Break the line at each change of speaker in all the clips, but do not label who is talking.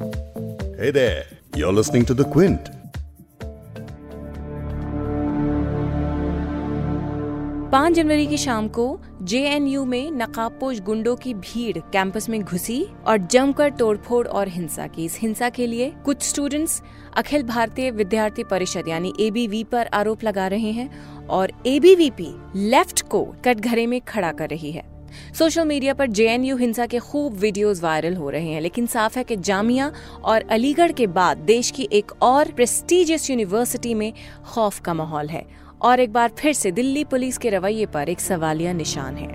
Hey there, you're listening to The Quint.
पाँच जनवरी की शाम को जेएनयू में नकाबपोश गुंडों की भीड़ कैंपस में घुसी और जमकर तोड़फोड़ और हिंसा की इस हिंसा के लिए कुछ स्टूडेंट्स अखिल भारतीय विद्यार्थी परिषद यानी एबीवी पर आरोप लगा रहे हैं और एबीवीपी लेफ़्ट को कटघरे में खड़ा कर रही है सोशल मीडिया पर जेएनयू हिंसा के खूब वीडियोस वायरल हो रहे हैं लेकिन साफ़ है कि जामिया और अलीगढ़ के बाद देश की एक और प्रेस्टिजियस यूनिवर्सिटी में खौफ का माहौल है। और एक बार फिर से दिल्ली पुलिस के रवैये पर एक सवालिया निशान है।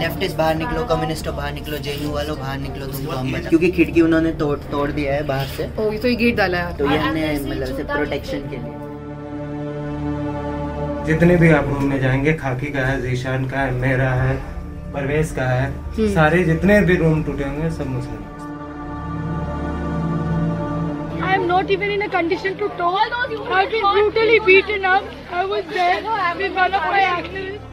लेफ्टिस्ट बाहर निकलो कम्युनिस्ट बाहर निकलो जेएनयू वालों बाहर निकलो तुमको हम क्योंकि खिड़की उन्होंने तोड़ तोड़ दिया है बाहर से।
ओ, तो ये गेट डाला है।
तो ये हमने मतलब से प्रोटेक्शन के लिए।
जितने भी आप रूम में जाएँगे खाकी का है जीशान का है मेरा है परवेज का है सारे जितने भी रूम टूटे होंगे सब मुस्लिम
I am not even in a condition to talk. I've been brutally beaten up. I was there with one of my activists.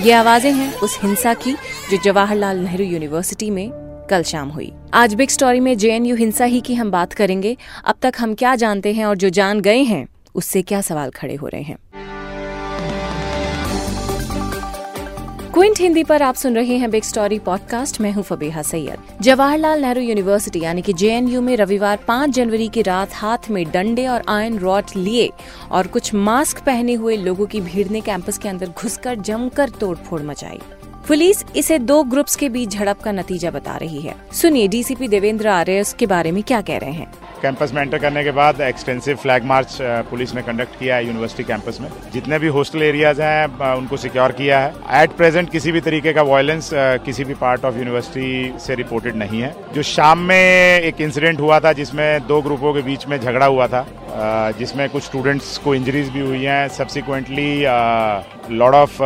ये आवाज़ें हैं उस हिंसा की जो जवाहरलाल नेहरू यूनिवर्सिटी में कल शाम हुई। आज बिग स्टोरी में जेएनयू हिंसा ही की हम बात करेंगे। अब तक हम क्या जानते हैं और जो जान गए हैं, उससे क्या सवाल खड़े हो रहे हैं? क्विंट हिंदी पर आप सुन रहे हैं बिग स्टोरी पॉडकास्ट। मैं हूँ फबीहा सैयद। जवाहरलाल नेहरू यूनिवर्सिटी, यानी कि जेएनयू में रविवार 5 जनवरी की रात हाथ में डंडे और आयन रॉड लिए और कुछ मास्क पहने हुए लोगों की भीड़ ने कैंपस के अंदर घुसकर जमकर तोड़फोड़ मचाई। पुलिस इसे दो ग्रुप्स के बीच झड़प का नतीजा बता रही है। सुनिए डीसीपी देवेंद्र आर्य इसके बारे में क्या कह रहे हैं।
कैंपस में एंटर करने के बाद एक्सटेंसिव फ्लैग मार्च पुलिस ने कंडक्ट किया है यूनिवर्सिटी कैंपस में। जितने भी हॉस्टल एरियाज़ हैं उनको सिक्योर किया है। एट प्रेजेंट किसी भी तरीके का वायलेंस किसी भी पार्ट ऑफ़ यूनिवर्सिटी से रिपोर्टेड नहीं है। जो शाम में एक इंसिडेंट हुआ था, जिसमें दो ग्रुपों के बीच में झगड़ा हुआ था जिसमें कुछ स्टूडेंट्स को इंजरीज भी हुई हैं। Subsequently lot of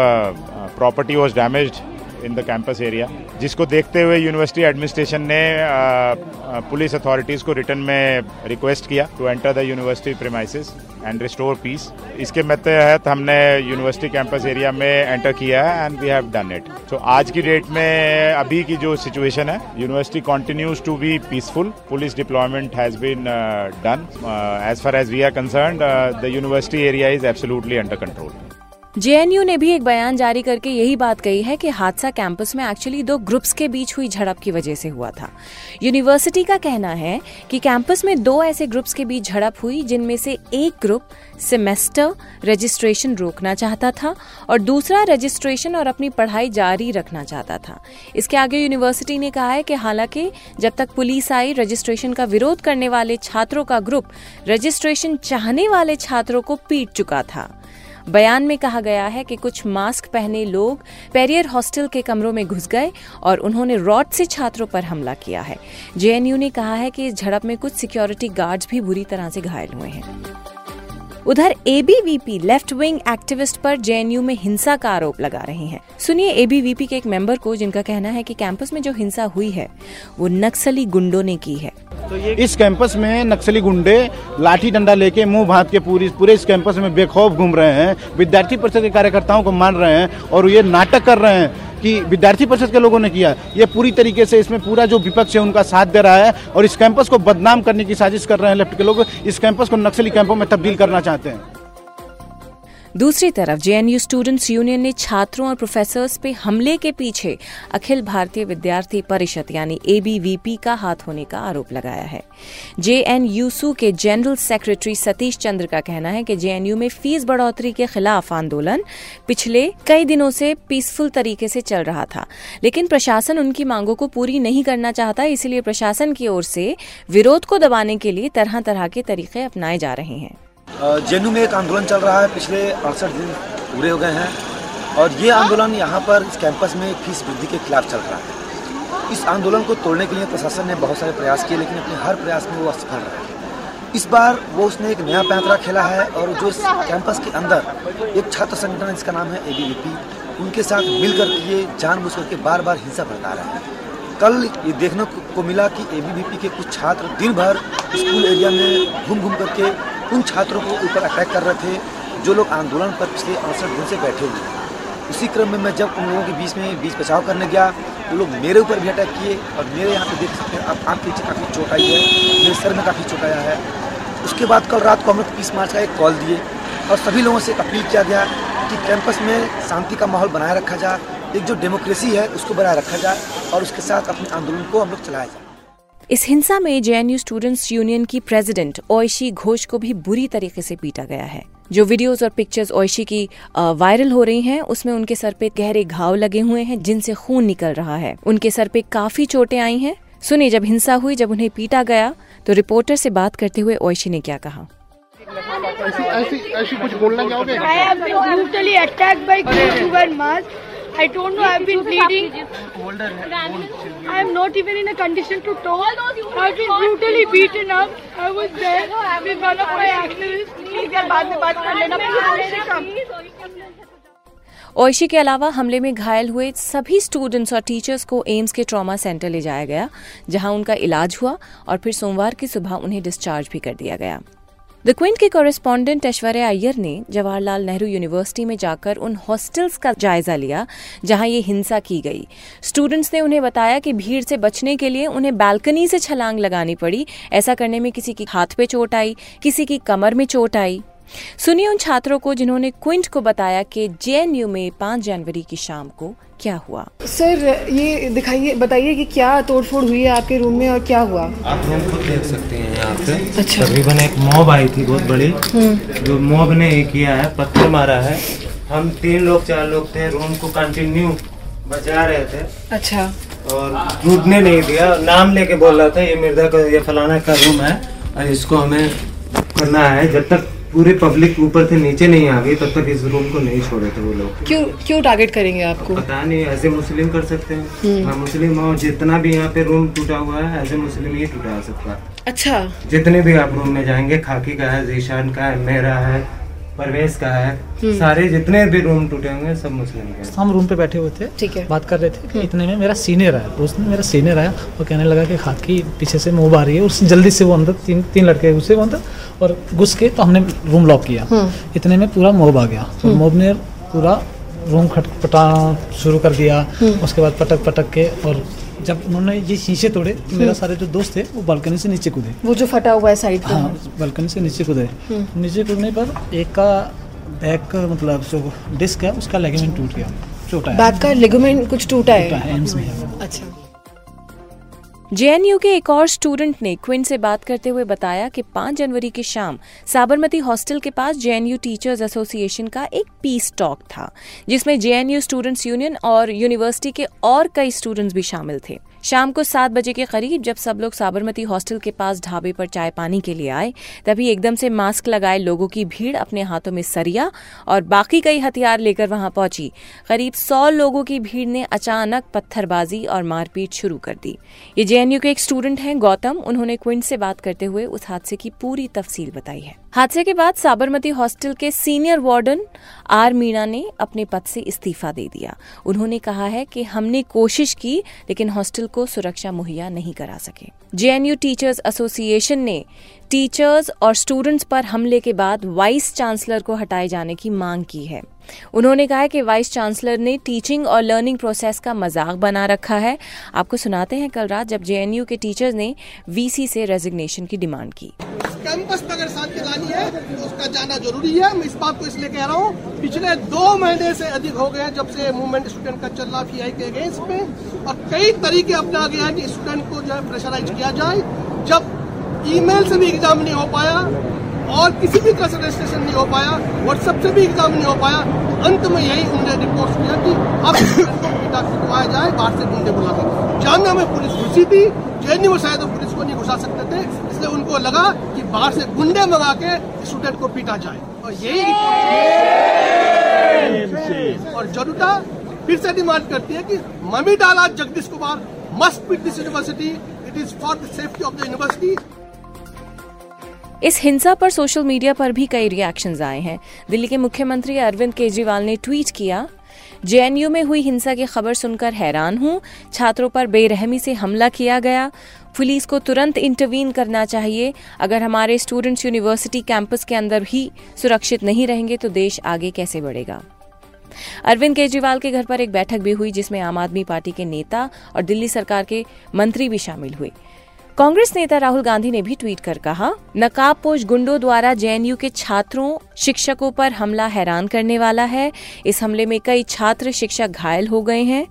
property was damaged in the campus area जिसको देखते हुए यूनिवर्सिटी एडमिनिस्ट्रेशन ने पुलिस अथॉरिटीज को रिटर्न में रिक्वेस्ट किया to enter the university premises and restore peace इसके तहत हमने यूनिवर्सिटी कैंपस एरिया में एंटर किया है and we have done it तो आज की डेट में अभी की जो सिचुएशन है university continues to be peaceful police deployment has been done as far as we are concern the university area is absolutely under control
JNU ने भी एक बयान जारी करके यही बात कही है कि हादसा कैंपस में एक्चुअली दो ग्रुप्स के बीच हुई झड़प की वजह से हुआ था। यूनिवर्सिटी का कहना है कि कैंपस में दो ऐसे ग्रुप्स के बीच झड़प हुई, जिनमें से एक ग्रुप सेमेस्टर रजिस्ट्रेशन रोकना चाहता था और दूसरा रजिस्ट्रेशन और अपनी पढ़ाई जारी रखना चाहता था। इसके आगे यूनिवर्सिटी ने कहा है कि हालाँकि जब तक पुलिस आई रजिस्ट्रेशन का विरोध करने वाले छात्रों का ग्रुप रजिस्ट्रेशन चाहने वाले छात्रों को पीट चुका था। बयान में कहा गया है कि कुछ मास्क पहने लोग पेरियर हॉस्टल के कमरों में घुस गए और उन्होंने रॉड से छात्रों पर हमला किया है। जेएनयू ने कहा है कि इस झड़प में कुछ सिक्योरिटी गार्ड्स भी बुरी तरह से घायल हुए हैं। उधर एबीवीपी लेफ़्ट विंग एक्टिविस्ट पर जेएनयू में हिंसा का आरोप लगा रहे हैं। सुनिए एबीवीपी के एक मेंबर को जिनका कहना है कि कैंपस में जो हिंसा हुई है, वो नक्सली गुंडों ने की है।
इस कैंपस में नक्सली गुंडे लाठी डंडा लेके मुँह भात के पूरी पूरे इस कैंपस में बेखौफ घूम रहे हैं। विद्यार्थी परिषद के कार्यकर्ताओं को मान रहे हैं और ये नाटक कर रहे हैं। कि विद्यार्थी परिषद के लोगों ने किया ये पूरी तरीके से इसमें पूरा जो विपक्ष है उनका साथ दे रहा है और इस कैंपस को बदनाम करने की साजिश कर रहे हैं लेफ़्ट के लोग। इस कैंपस को नक्सली कैंपों में तब्दील करना चाहते हैं।
दूसरी तरफ़, जेएनयू स्टूडेंट्स यूनियन ने छात्रों और प्रोफेसर्स पे हमले के पीछे अखिल भारतीय विद्यार्थी परिषद, यानी एबीवीपी का हाथ होने का आरोप लगाया है। जेएनयूसू के जनरल सेक्रेटरी सतीश चंद्र का कहना है कि जेएनयू में फ़ीस बढ़ोतरी के खिलाफ आंदोलन पिछले कई दिनों से पीसफुल तरीके से चल रहा था। लेकिन प्रशासन उनकी मांगों को पूरी नहीं करना चाहता, इसलिए प्रशासन की ओर से विरोध को दबाने के लिए तरह तरह के तरीके अपनाए जा रहे हैं।
जेनू में एक आंदोलन चल रहा है। पिछले अड़सठ दिन पूरे हो गए हैं। और ये आंदोलन यहाँ पर इस कैंपस में फ़ीस वृद्धि के खिलाफ चल रहा है। इस आंदोलन को तोड़ने के लिए प्रशासन ने बहुत सारे प्रयास किए, लेकिन अपने हर प्रयास में वो असफल रहा इस बार वो उसने एक नया पैंतरा खेला है और जो इस कैंपस के अंदर एक छात्र संगठन जिसका नाम है एबीवीपी उनके साथ मिलकर ये जानबूझ करके बार बार हिंसा भड़का रहे हैं। कल ये देखने को मिला कि एबीवीपी के कुछ छात्र दिन भर स्कूल एरिया में घूम घूम करके उन छात्रों को ऊपर अटैक कर रहे थे, जो लोग आंदोलन पर पिछले अड़सठ दिन से बैठे हुए हैं उसी क्रम में मैं जब उन लोगों के बीच में बीच बचाव करने गया वो लोग मेरे ऊपर भी अटैक किए और मेरे यहाँ पे देख सकते हैं आप आँख काफ़ी चोट आई है, मेरे सर में काफ़ी चोट आया है। उसके बाद कल रात को हम लोग पीस मार्च का एक कॉल दिए और सभी लोगों से अपील किया गया कि कैंपस में शांति का माहौल बनाए रखा जाए एक जो डेमोक्रेसी है, उसको बनाए रखा जाए और उसके साथ अपने आंदोलन को हम लोग चलाया जाए।
इस हिंसा में जेएनयू स्टूडेंट्स यूनियन की प्रेसिडेंट ओयशी घोष को भी बुरी तरीके से पीटा गया है। जो वीडियोस और पिक्चर्स ओयशी की वायरल हो रही हैं उसमें उनके सर पे गहरे घाव लगे हुए हैं जिनसे खून निकल रहा है। उनके सर पे काफ़ी चोटें आई हैं। सुनिए जब हिंसा हुई जब उन्हें पीटा गया तो रिपोर्टर से बात करते हुए ओयशी ने क्या कहा?
ऐसी ऐसी ऐसी कुछ बोलना चाहोगे?
I don't know, I've been bleeding. I am not even in a condition to talk. I've been brutally beaten up. I was there with one of my activists. Please, यार बाद में बात कर लेना please.
ओयशी के अलावा हमले में घायल हुए सभी स्टूडेंट्स और टीचर्स को एम्स के ट्रॉमा सेंटर ले जाया गया जहाँ उनका इलाज हुआ और फिर सोमवार की सुबह उन्हें डिस्चार्ज भी कर दिया गया द क्विंट के कॉरेस्पॉन्डेंट ऐश्वर्या अय्यर ने जवाहरलाल नेहरू यूनिवर्सिटी में जाकर उन हॉस्टल्स का जायजा लिया, जहाँ ये हिंसा की गई। स्टूडेंट्स ने उन्हें बताया कि भीड़ से बचने के लिए उन्हें बालकनी से छलांग लगानी पड़ी। ऐसा करने में किसी की हाथ पे चोट आई, किसी की कमर में चोट आई। सुनिए उन छात्रों को जिन्होंने क्विंट को बताया कि जेएनयू में 5 जनवरी की शाम को क्या हुआ।
सर ये दिखाइए बताइए कि क्या तोड़फोड़ हुई है आपके रूम में और क्या हुआ?
आप रूम खुद देख सकते हैं यहाँ पे।
अच्छा।
तकरीबन एक मॉब आई थी बहुत बड़ी। जो मॉब ने ये किया है पत्थर मारा है। हम तीन लोग चार लोग थे रूम को कंटिन्यू बचा रहे थे।
अच्छा।
और टूटने नहीं दिया। नाम लेके बोल रहा था ये मिर्ज़ा का ये फलाना का रूम है और इसको हमें करना है। जब तक पूरी पब्लिक ऊपर से नीचे नहीं आ गई तब तक इस रूम को नहीं छोड़े थे वो लोग।
क्यों क्यों टारगेट करेंगे आपको?
पता नहीं ऐसे मुस्लिम कर सकते हैं। हाँ मुस्लिम हो जितना भी यहाँ पे रूम टूटा हुआ है ऐसे मुस्लिम ही टूटा सकता। है
अच्छा।
जितने भी आप रूम में जाएँगे खाकी का है जीशान का है मेरा है परवेज का है। सारे जितने भी रूम टूटे होंगे सब मुस्लिम के
हम रूम पे बैठे हुए थे
ठीक है।
बात कर रहे थे कि इतने में मेरा सीनियर आया। तो उसने मेरा सीनियर आया वो कहने लगा कि खाकी पीछे से मूव आ रही है उससे जल्दी से वो अंदर तीन तीन लड़के घुसे वो अंदर और घुस के तो हमने रूम लॉक किया। इतने में पूरा मोब आ गया। तो मोब ने पूरा रूम खटपटाना शुरू कर दिया। उसके बाद पटक पटक के और जब उन्होंने ये शीशे तोड़े तो मेरा सारे जो दोस्त थे वो बालकनी से नीचे कूदे।
वो जो फटा हुआ है साइड
हाँ बालकनी से नीचे कूदे। नीचे कूदने पर एक का बैक का मतलब जो डिस्क है उसका लेगमेंट टूट गया। छोटा
बैक का लेगमेंट कुछ टूटा है?
है एम्स में
अच्छा।
जेएनयू के एक और स्टूडेंट ने क्विन से बात करते हुए बताया कि 5 जनवरी की शाम साबरमती हॉस्टल के पास जेएनयू टीचर्स एसोसिएशन का एक पीस टॉक था, जिसमें जेएनयू स्टूडेंट्स यूनियन और यूनिवर्सिटी के और कई स्टूडेंट्स भी शामिल थे। शाम को सात बजे के करीब जब सब लोग साबरमती हॉस्टल के पास ढाबे पर चाय पानी के लिए आए, तभी एकदम से मास्क लगाए लोगों की भीड़ अपने हाथों में सरिया और बाकी कई हथियार लेकर वहाँ पहुँची। करीब सौ लोगों की भीड़ ने अचानक पत्थरबाजी और मारपीट शुरू कर दी। ये जेएनयू के एक स्टूडेंट हैं गौतम, उन्होंने क्विंट से बात करते हुए उस हादसे की पूरी तफसील बताई है। हादसे के बाद साबरमती हॉस्टल के सीनियर वार्डन आर मीणा ने अपने पद से इस्तीफा दे दिया। उन्होंने कहा है कि हमने कोशिश की, लेकिन हॉस्टल को सुरक्षा मुहैया नहीं करा सके। जेएनयू टीचर्स एसोसिएशन ने टीचर्स और स्टूडेंट्स पर हमले के बाद वाइस चांसलर को हटाए जाने की मांग की है। उन्होंने कहा कि वाइस चांसलर ने टीचिंग और लर्निंग प्रोसेस का मज़ाक बना रखा है। आपको सुनाते हैं कल रात जब जेएनयू के टीचर्स ने वीसी से रेजिग्नेशन की डिमांड की।
कैंपस पे अगर शांति लानी है तो उसका जाना ज़रूरी है। मैं इस बात को इसलिए कह रहा हूँ, पिछले दो महीने से अधिक हो गए जब से मूवमेंट स्टूडेंट का चल रहा पीआई के अगेंस्ट में। और कई तरीके अपना गया है कि स्टूडेंट को जो है प्रेशराइज किया जाए। जब ईमेल से भी एग्ज़ाम नहीं हो पाया और किसी भी से रजिस्ट्रेशन नहीं हो पाया व्हाट्सएप से भी एग्ज़ाम नहीं हो पाया, अंत में यही उन्होंने रिपोर्ट किया कि अब को पिटा जाए, बाहर से गुंडे बुला के। जामिया में पुलिस घुसी थी जेएनयू में शायद पुलिस को नहीं घुसा सकते थे, इसलिए उनको लगा कि बाहर से गुंडे मंगा के स्टूडेंट को पीटा जाए। और यही और जरूरता फिर से डिमांड करती है कि Mamidala Jagadesh Kumar, must beat this university it is for the safety of the university
इस हिंसा पर सोशल मीडिया पर भी कई रिएक्शंस आए हैं। दिल्ली के मुख्यमंत्री अरविंद केजरीवाल ने ट्वीट किया, जेएनयू में हुई हिंसा की खबर सुनकर हैरान हूँ। छात्रों पर बेरहमी से हमला किया गया। पुलिस को तुरंत इंटरवीन करना चाहिए। अगर हमारे स्टूडेंट्स यूनिवर्सिटी कैंपस के अंदर ही सुरक्षित नहीं रहेंगे तो देश आगे कैसे बढ़ेगा? अरविंद केजरीवाल के घर पर एक बैठक भी हुई, जिसमें आम आदमी पार्टी के नेता और दिल्ली सरकार के मंत्री भी शामिल हुए। कांग्रेस नेता राहुल गांधी ने भी ट्वीट कर कहा, नकाबपोश गुंडों द्वारा जेएनयू के छात्रों, शिक्षकों पर हमला हैरान करने वाला है। इस हमले में कई छात्र शिक्षक घायल हो गए हैं।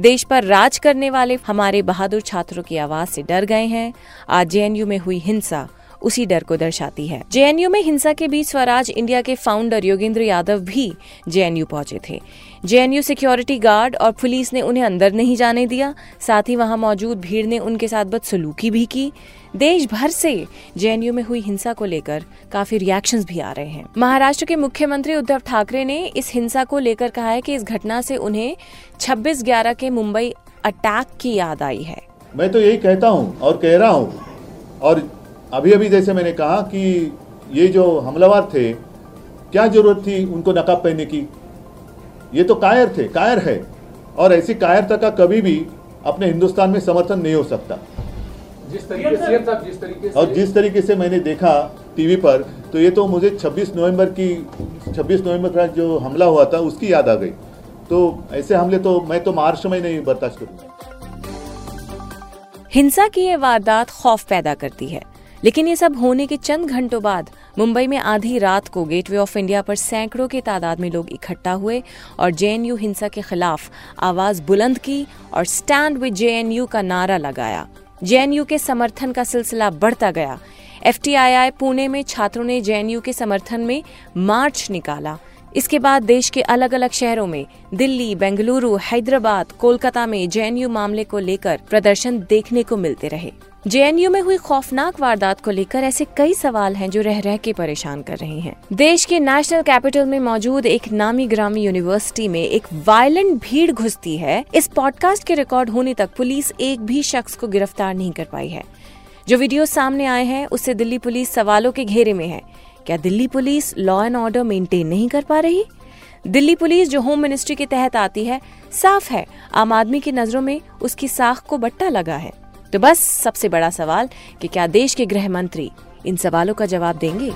देश पर राज करने वाले हमारे बहादुर छात्रों की आवाज़ से डर गए हैं। आज जेएनयू में हुई हिंसा, उसी डर को दर्शाती है। जेएनयू में हिंसा के बीच स्वराज इंडिया के फाउंडर योगेंद्र यादव भी जेएनयू पहुँचे थे। जेएनयू सिक्योरिटी गार्ड और पुलिस ने उन्हें अंदर नहीं जाने दिया। साथ ही वहाँ मौजूद भीड़ ने उनके साथ बदसलूकी भी की। देश भर से जेएनयू में हुई हिंसा को लेकर काफ़ी रिएक्शंस भी आ रहे हैं। महाराष्ट्र के मुख्यमंत्री उद्धव ठाकरे ने इस हिंसा को लेकर कहा है कि इस घटना से उन्हें 26 ग्यारह के मुंबई अटैक की याद आई है।
मैं तो यही कहता हूँ और कह रहा हूँ और अभी अभी जैसे मैंने कहा कि ये जो हमलावर थे, क्या ज़रूरत थी उनको नकाब पहनने की? ये तो कायर थे कायर है। और ऐसी कायरता का कभी भी अपने हिंदुस्तान में समर्थन नहीं हो सकता।
जिस तरीके से जिस तरीके से
और जिस तरीके से मैंने देखा टीवी पर तो ये तो मुझे 26 नवंबर की 26 नवंबर का जो हमला हुआ था उसकी याद आ गई। तो ऐसे हमले तो मैं तो महाराष्ट्र में नहीं बर्दाश्त करूँगा।
हिंसा की ये वारदात खौफ पैदा करती है। लेकिन ये सब होने के चंद घंटों बाद मुंबई में आधी रात को गेटवे ऑफ़ इंडिया पर सैकड़ों की तादाद में लोग इकट्ठा हुए और जेएनयू हिंसा के खिलाफ आवाज़ बुलंद की और स्टैंड विद जेएनयू का नारा लगाया। जेएनयू के समर्थन का सिलसिला बढ़ता गया। एफटीआईआई पुणे में छात्रों ने जेएनयू के समर्थन में मार्च निकाला। इसके बाद देश के अलग अलग शहरों में दिल्ली, बेंगलुरु, हैदराबाद, कोलकाता में जेएनयू मामले को लेकर प्रदर्शन देखने को मिलते रहे। जेएनयू में हुई खौफनाक वारदात को लेकर ऐसे कई सवाल हैं जो रह रह के परेशान कर रहे हैं। देश के नेशनल कैपिटल में मौजूद एक नामी ग्रामी यूनिवर्सिटी में एक वायलेंट भीड़ घुसती है। इस पॉडकास्ट के रिकॉर्ड होने तक पुलिस एक भी शख्स को गिरफ़्तार नहीं कर पाई है। जो वीडियो सामने आए हैं, उससे दिल्ली पुलिस सवालों के घेरे में है। क्या Delhi police law and order maintain नहीं कर पा रही? दिल्ली पुलिस जो होम मिनिस्ट्री के तहत आती है, साफ़ है। आम आदमी की नज़रों में उसकी साख को बट्टा लगा है। तो बस सबसे बड़ा सवाल कि क्या देश के गृह मंत्री इन सवालों का जवाब देंगे?